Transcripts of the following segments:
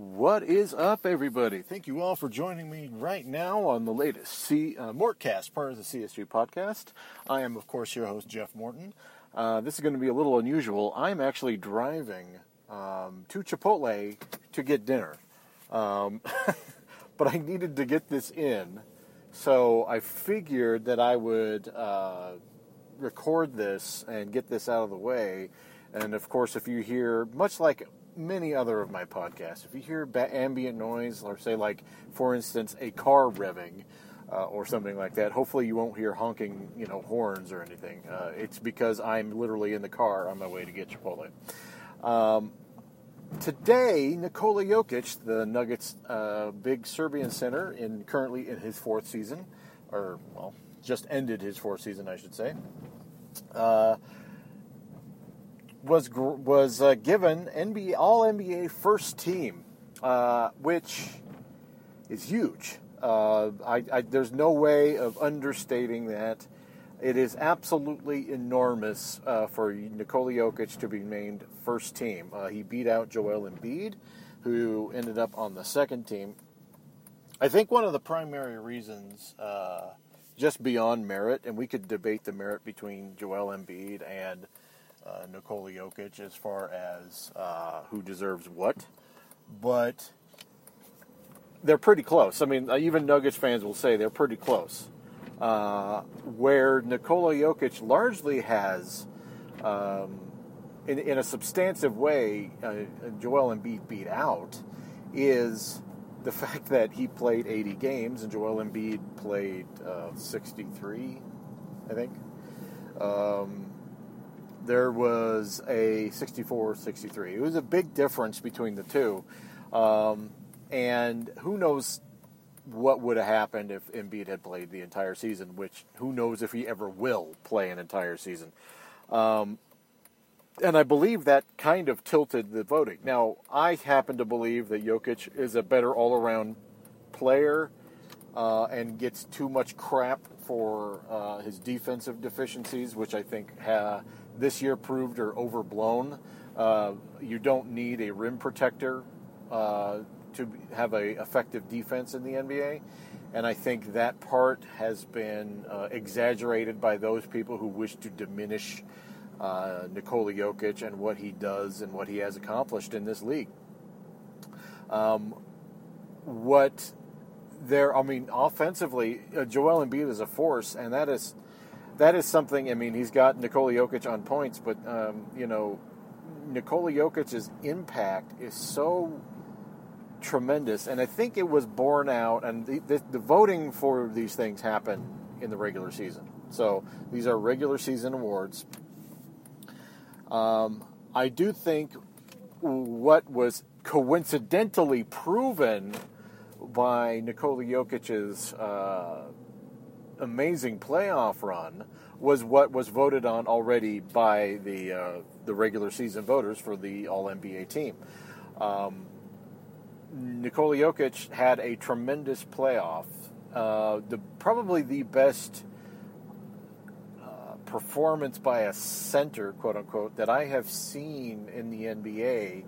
What is up, everybody? Thank you all for joining me right now on the latest C uh, Mortcast, part of the CSG podcast. I am, of course, your host Jeff Morton. Uh, this is going to be a little unusual. I'm actually driving um, to Chipotle to get dinner, um, but I needed to get this in, so I figured that I would uh, record this and get this out of the way. And of course, if you hear, much like many other of my podcasts. If you hear ambient noise, or say, like, for instance, a car revving uh, or something like that, hopefully you won't hear honking, you know, horns or anything. Uh, it's because I'm literally in the car on my way to get Chipotle. Um, today, Nikola Jokic, the Nuggets' uh, big Serbian center, in currently in his fourth season, or well, just ended his fourth season, I should say. Was was uh, given NBA All NBA first team, uh, which is huge. Uh, I, I, there's no way of understating that. It is absolutely enormous uh, for Nikola Jokic to be named first team. Uh, he beat out Joel Embiid, who ended up on the second team. I think one of the primary reasons, uh, just beyond merit, and we could debate the merit between Joel Embiid and uh, Nikola Jokic as far as uh, who deserves what, but they're pretty close. I mean, uh, even Nuggets fans will say they're pretty close. Uh, where Nikola Jokic largely has, um, in, in, a substantive way, uh, Joel Embiid beat out, is the fact that he played 80 games and Joel Embiid played uh, 63, I think. Um, there was a 64 63. It was a big difference between the two. Um, and who knows what would have happened if Embiid had played the entire season, which who knows if he ever will play an entire season. Um, and I believe that kind of tilted the voting. Now, I happen to believe that Jokic is a better all around player uh, and gets too much crap for uh, his defensive deficiencies, which I think ha- this year proved are overblown. Uh, you don't need a rim protector uh, to have a effective defense in the NBA, and I think that part has been uh, exaggerated by those people who wish to diminish uh, Nikola Jokic and what he does and what he has accomplished in this league. Um, what there, I mean, offensively, uh, Joel Embiid is a force, and that is that is something. I mean, he's got Nikola Jokic on points, but um, you know, Nikola Jokic's impact is so tremendous, and I think it was borne out. And the, the, the voting for these things happen in the regular season, so these are regular season awards. Um, I do think what was coincidentally proven by Nikola Jokic's uh, amazing playoff run was what was voted on already by the uh, the regular season voters for the All NBA team. Um, Nikola Jokic had a tremendous playoff, uh, the probably the best uh, performance by a center, quote unquote, that I have seen in the NBA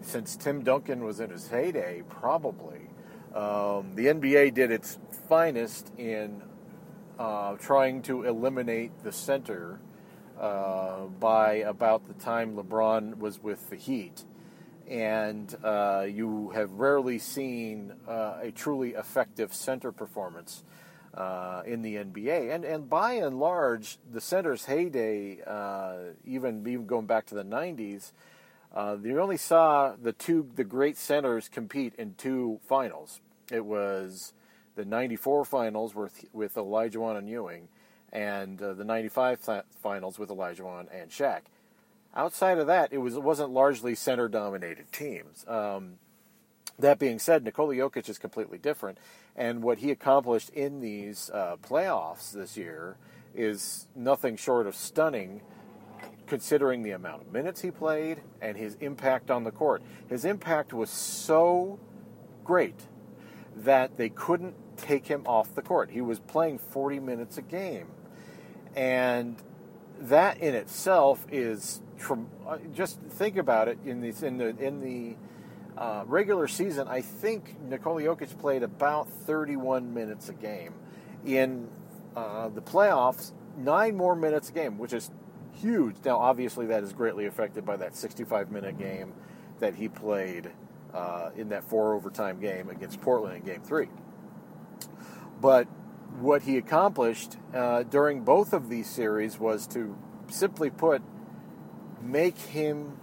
since Tim Duncan was in his heyday, probably. Um, the NBA did its finest in uh, trying to eliminate the center uh, by about the time LeBron was with the Heat. And uh, you have rarely seen uh, a truly effective center performance uh, in the NBA. And, and by and large, the center's heyday, uh, even, even going back to the 90s, you only saw the two the great centers compete in two finals. It was the 94 finals with, with Olajuwon and Ewing, and uh, the 95 finals with Olajuwon and Shaq. Outside of that, it, was, it wasn't largely center dominated teams. Um, that being said, Nikola Jokic is completely different, and what he accomplished in these uh, playoffs this year is nothing short of stunning considering the amount of minutes he played and his impact on the court. His impact was so great that they couldn't take him off the court. He was playing 40 minutes a game. And that in itself is just think about it in the in the in the uh, regular season, I think Nikola Jokic played about 31 minutes a game. In uh, the playoffs, nine more minutes a game, which is huge. Now, obviously, that is greatly affected by that 65 minute game that he played uh, in that four overtime game against Portland in game three. But what he accomplished uh, during both of these series was to simply put, make him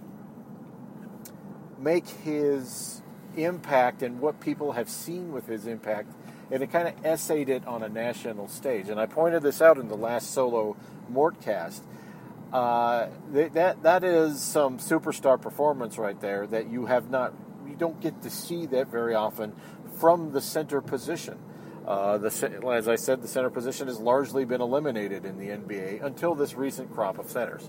make his impact and what people have seen with his impact, and it kind of essayed it on a national stage. And I pointed this out in the last solo Mortcast. Uh, that that is some superstar performance right there that you have not you don't get to see that very often from the center position. Uh, the, as I said, the center position has largely been eliminated in the NBA until this recent crop of centers.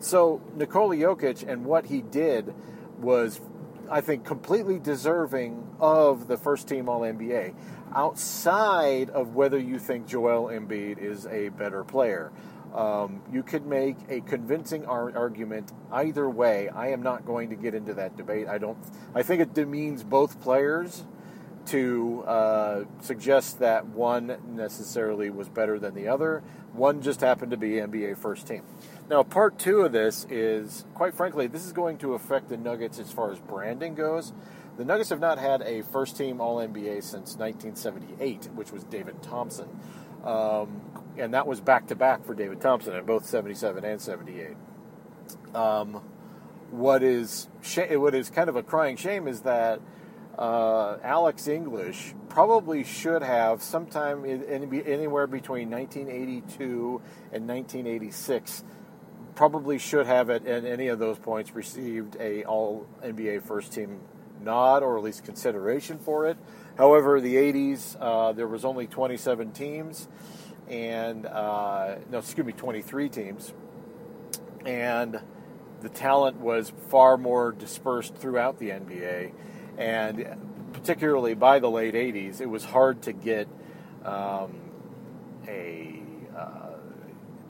So Nikola Jokic and what he did was, I think, completely deserving of the first team All NBA. Outside of whether you think Joel Embiid is a better player, um, you could make a convincing ar- argument either way. I am not going to get into that debate. I don't. I think it demeans both players to uh, suggest that one necessarily was better than the other. One just happened to be NBA first team. Now, part two of this is, quite frankly, this is going to affect the Nuggets as far as branding goes. The Nuggets have not had a first team All NBA since 1978, which was David Thompson. Um, and that was back to back for David Thompson in both 77 and 78. Um, what is sh- what is kind of a crying shame is that uh, Alex English probably should have sometime in, in, anywhere between 1982 and 1986 probably should have at, at any of those points received a All NBA First Team nod or at least consideration for it. However, the 80s uh, there was only 27 teams, and uh, no, excuse me, 23 teams, and the talent was far more dispersed throughout the NBA and particularly by the late 80s, it was hard to get um, a uh,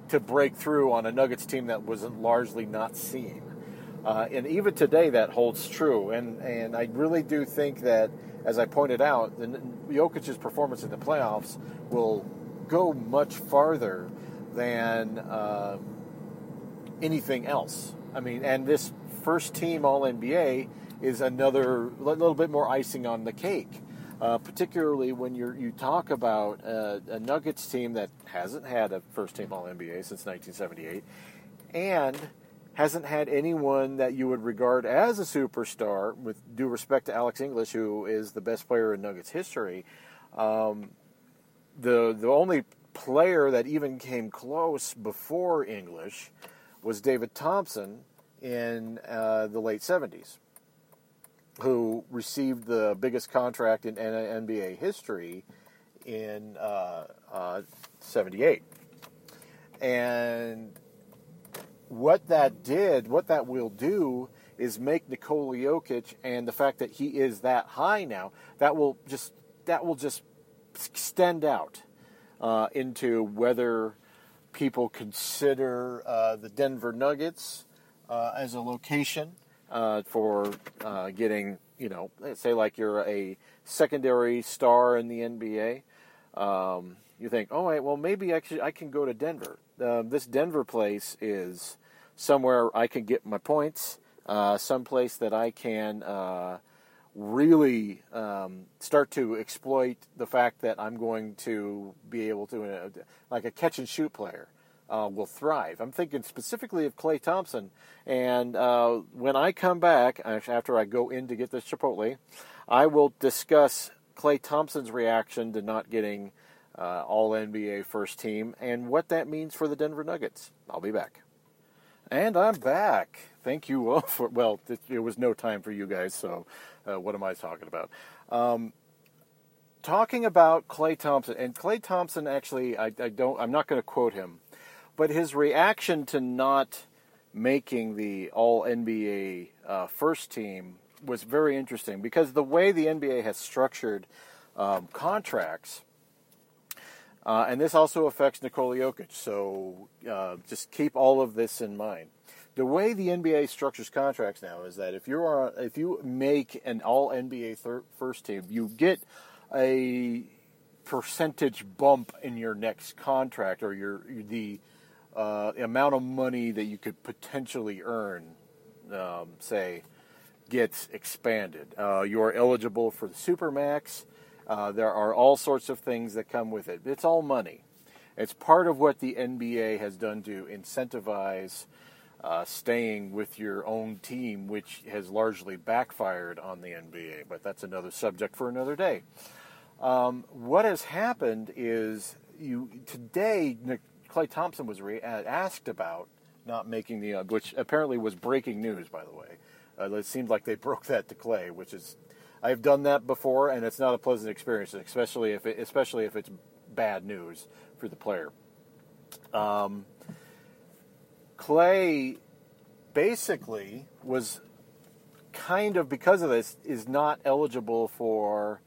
to break through on a Nuggets team that was largely not seen. Uh, and even today, that holds true. And and I really do think that, as I pointed out, the Jokic's performance in the playoffs will go much farther than uh, anything else. I mean, and this first team All NBA is another little bit more icing on the cake. Uh, particularly when you you talk about a, a Nuggets team that hasn't had a first team All NBA since 1978, and hasn't had anyone that you would regard as a superstar. With due respect to Alex English, who is the best player in Nuggets history, um, the the only player that even came close before English was David Thompson in uh, the late 70s who received the biggest contract in NBA history in uh, uh, 78. And what that did, what that will do, is make Nikola Jokic and the fact that he is that high now, that will just that will just extend out uh, into whether people consider uh, the Denver Nuggets uh, as a location uh, for uh, getting, you know, say like you're a secondary star in the NBA. Um, you think, oh, right, well, maybe actually I can go to Denver. This Denver place is somewhere I can get my points, someplace that I can really um, start to exploit the fact that I'm going to be able to, uh, like a catch and shoot player uh, will thrive. I'm thinking specifically of Klay Thompson. And uh, when I come back, after I go in to get this Chipotle, I will discuss Klay Thompson's reaction to not getting uh, All NBA first team and what that means for the Denver Nuggets. I'll be back. And I'm back. Thank you all for, well, it, it was no time for you guys, so uh, what am I talking about? Um, talking about Klay Thompson, and Klay Thompson actually, I, I don't, I'm not going to quote him but his reaction to not making the All NBA uh, first team was very interesting because the way the NBA has structured um, contracts, uh, and this also affects Nikola Jokic. So uh, just keep all of this in mind. The way the NBA structures contracts now is that if you are if you make an All NBA thir- first team, you get a percentage bump in your next contract or your the uh, amount of money that you could potentially earn, um, say, gets expanded. Uh, you are eligible for the supermax. Uh, there are all sorts of things that come with it. It's all money. It's part of what the NBA has done to incentivize uh, staying with your own team, which has largely backfired on the NBA. But that's another subject for another day. Um, what has happened is you today. Klay Thompson was re- asked about not making the, uh, which apparently was breaking news, by the way. Uh, it seemed like they broke that to Klay, which is, I've done that before, and it's not a pleasant experience, especially if it, especially if it's bad news for the player. Um, Klay basically was kind of because of this is not eligible for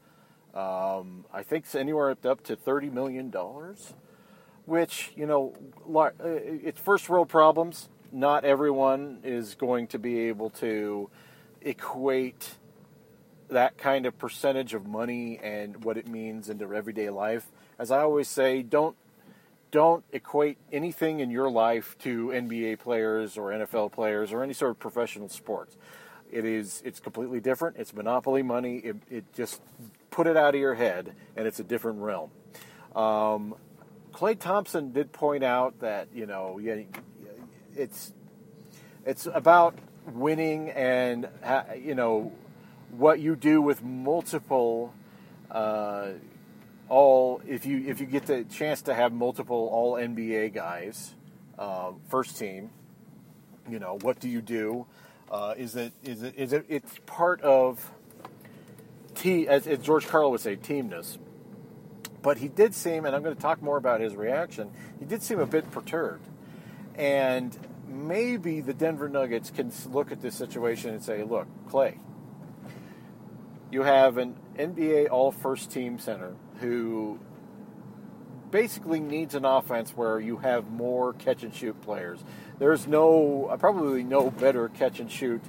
um, I think it's anywhere up to thirty million dollars, which you know uh, it's first world problems. Not everyone is going to be able to equate that kind of percentage of money and what it means into everyday life. As I always say, don't don't equate anything in your life to NBA players or NFL players or any sort of professional sports. It is it's completely different. It's monopoly money. It, it just put it out of your head, and it's a different realm. Um, Klay Thompson did point out that you know it's it's about winning and you know what you do with multiple uh, all if you if you get the chance to have multiple all NBA guys uh, first team you know what do you do? Uh, is it is it is it it's part of T as, as George Karl would say teamness. But he did seem and I'm going to talk more about his reaction he did seem a bit perturbed. And maybe the Denver Nuggets can look at this situation and say look Klay, you have an NBA all first team center who basically needs an offense where you have more catch and shoot players. There's no, probably no better catch and shoot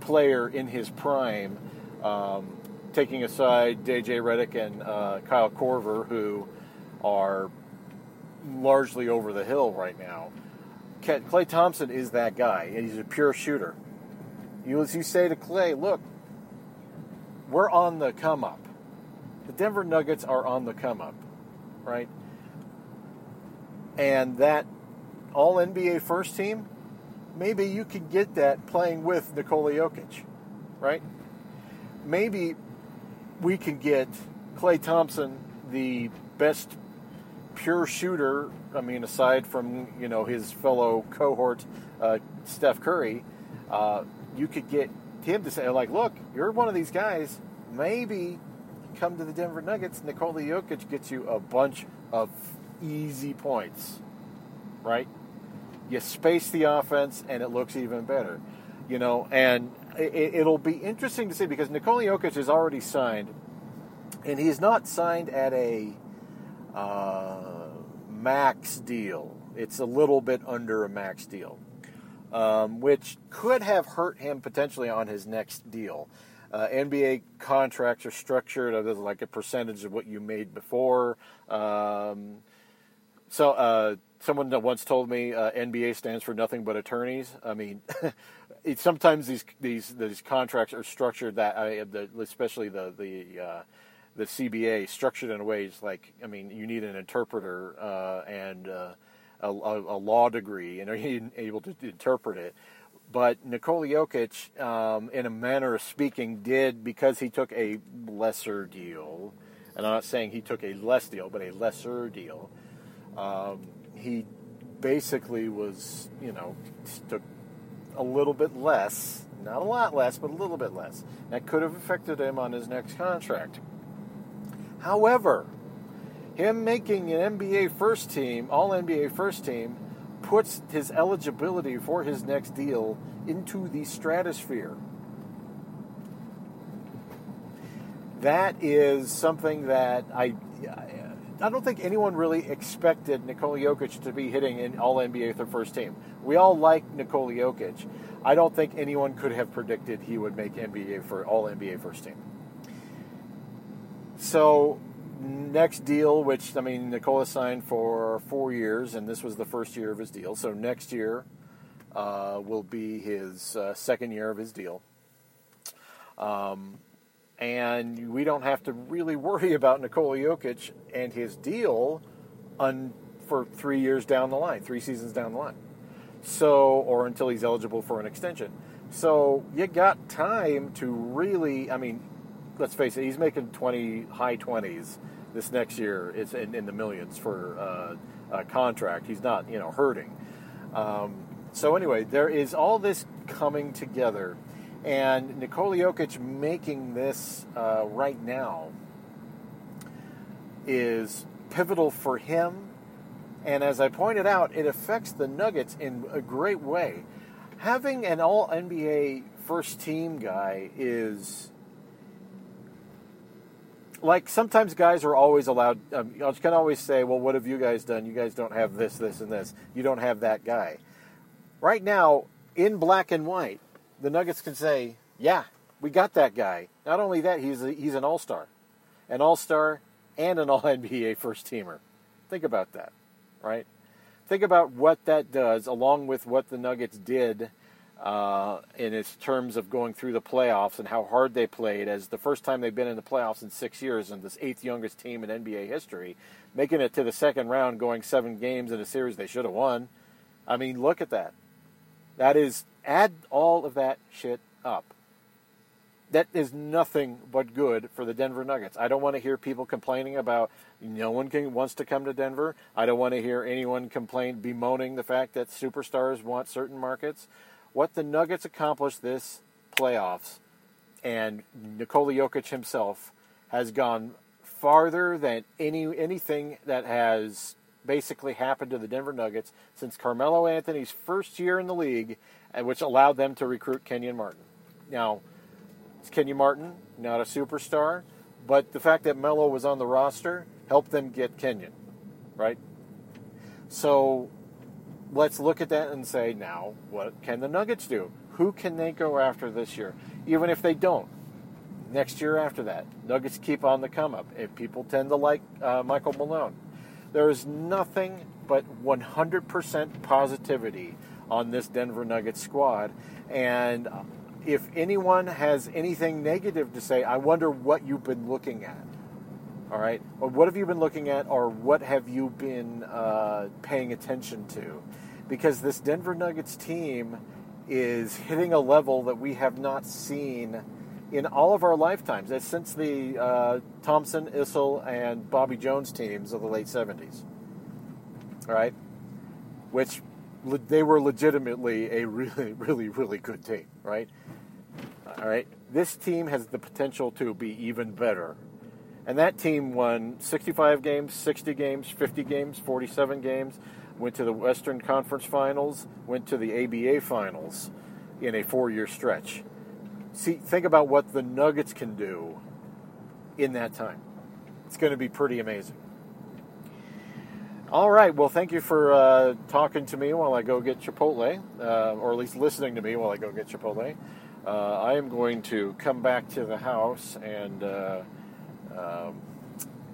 player in his prime, um, taking aside DJ Redick and uh, Kyle Korver, who are largely over the hill right now. Klay Thompson is that guy, and he's a pure shooter. You, as you say to Klay, look, we're on the come up. The Denver Nuggets are on the come up, right? And that all NBA first team, maybe you could get that playing with Nikola Jokic, right? Maybe we can get Klay Thompson, the best pure shooter. I mean, aside from you know his fellow cohort uh, Steph Curry, uh, you could get him to say like, "Look, you're one of these guys. Maybe come to the Denver Nuggets, Nikola Jokic gets you a bunch of easy points, right? You space the offense, and it looks even better, you know. And it, will be interesting to see because Nikola Jokic is already signed, and he's not signed at a uh, max deal. It's a little bit under a max deal, um, which could have hurt him potentially on his next deal. Uh, NBA contracts are structured as like a percentage of what you made before. Um, so uh, someone once told me uh, NBA stands for nothing but attorneys. I mean, it, sometimes these these these contracts are structured that, the, especially the the uh, the CBA, structured in ways like I mean, you need an interpreter uh, and uh, a, a, law degree, and are you able to interpret it? But Nikola Jokic, um, in a manner of speaking, did because he took a lesser deal, and I'm not saying he took a less deal, but a lesser deal. Um, he basically was, you know, took a little bit less, not a lot less, but a little bit less. That could have affected him on his next contract. However, him making an NBA first team, all NBA first team, puts his eligibility for his next deal into the stratosphere. That is something that I I don't think anyone really expected Nikola Jokic to be hitting in All NBA for first team. We all like Nikola Jokic. I don't think anyone could have predicted he would make NBA for All NBA first team. So next deal, which I mean, Nikola signed for four years, and this was the first year of his deal. So next year uh, will be his uh, second year of his deal. Um, and we don't have to really worry about Nikola Jokic and his deal un, for three years down the line, three seasons down the line. So, or until he's eligible for an extension. So you got time to really, I mean, let's face it, he's making 20, high 20s this next year. It's in, in the millions for uh, a contract. He's not, you know, hurting. Um, so anyway, there is all this coming together and Nikola Jokic making this uh, right now is pivotal for him. And as I pointed out, it affects the Nuggets in a great way. Having an all NBA first team guy is like sometimes guys are always allowed. Um, you can always say, "Well, what have you guys done? You guys don't have this, this, and this. You don't have that guy." Right now, in black and white, the Nuggets can say, "Yeah, we got that guy." Not only that, he's a, he's an All Star, an All Star, and an All NBA first teamer. Think about that, right? Think about what that does, along with what the Nuggets did uh, in its terms of going through the playoffs and how hard they played as the first time they've been in the playoffs in six years and this eighth youngest team in NBA history, making it to the second round, going seven games in a series they should have won. I mean, look at that. That is Add all of that shit up. That is nothing but good for the Denver Nuggets. I don't want to hear people complaining about no one can, wants to come to Denver. I don't want to hear anyone complain, bemoaning the fact that superstars want certain markets. What the Nuggets accomplished this playoffs, and Nikola Jokic himself has gone farther than any anything that has basically happened to the Denver Nuggets since Carmelo Anthony's first year in the league which allowed them to recruit Kenyon Martin. Now, it's Kenyon Martin, not a superstar, but the fact that Melo was on the roster helped them get Kenyon, right? So let's look at that and say, now, what can the Nuggets do? Who can they go after this year? Even if they don't, next year after that, Nuggets keep on the come up. If people tend to like uh, Michael Malone, there is nothing but 100% positivity on this Denver Nuggets squad. And if anyone has anything negative to say, I wonder what you've been looking at. All right? Or what have you been looking at, or what have you been uh, paying attention to? Because this Denver Nuggets team is hitting a level that we have not seen in all of our lifetimes. It's since the uh, Thompson, Issel, and Bobby Jones teams of the late 70s. All right? Which they were legitimately a really, really, really good team, right? All right. This team has the potential to be even better. And that team won 65 games, 60 games, 50 games, 47 games, went to the Western Conference Finals, went to the ABA Finals in a four year stretch. See, think about what the Nuggets can do in that time. It's going to be pretty amazing. All right. Well, thank you for uh, talking to me while I go get Chipotle, uh, or at least listening to me while I go get Chipotle. Uh, I am going to come back to the house and uh, um,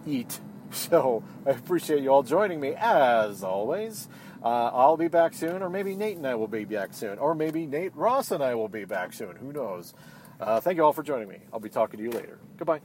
eat. So I appreciate you all joining me as always. Uh, I'll be back soon, or maybe Nate and I will be back soon, or maybe Nate Ross and I will be back soon. Who knows? Uh, thank you all for joining me. I'll be talking to you later. Goodbye.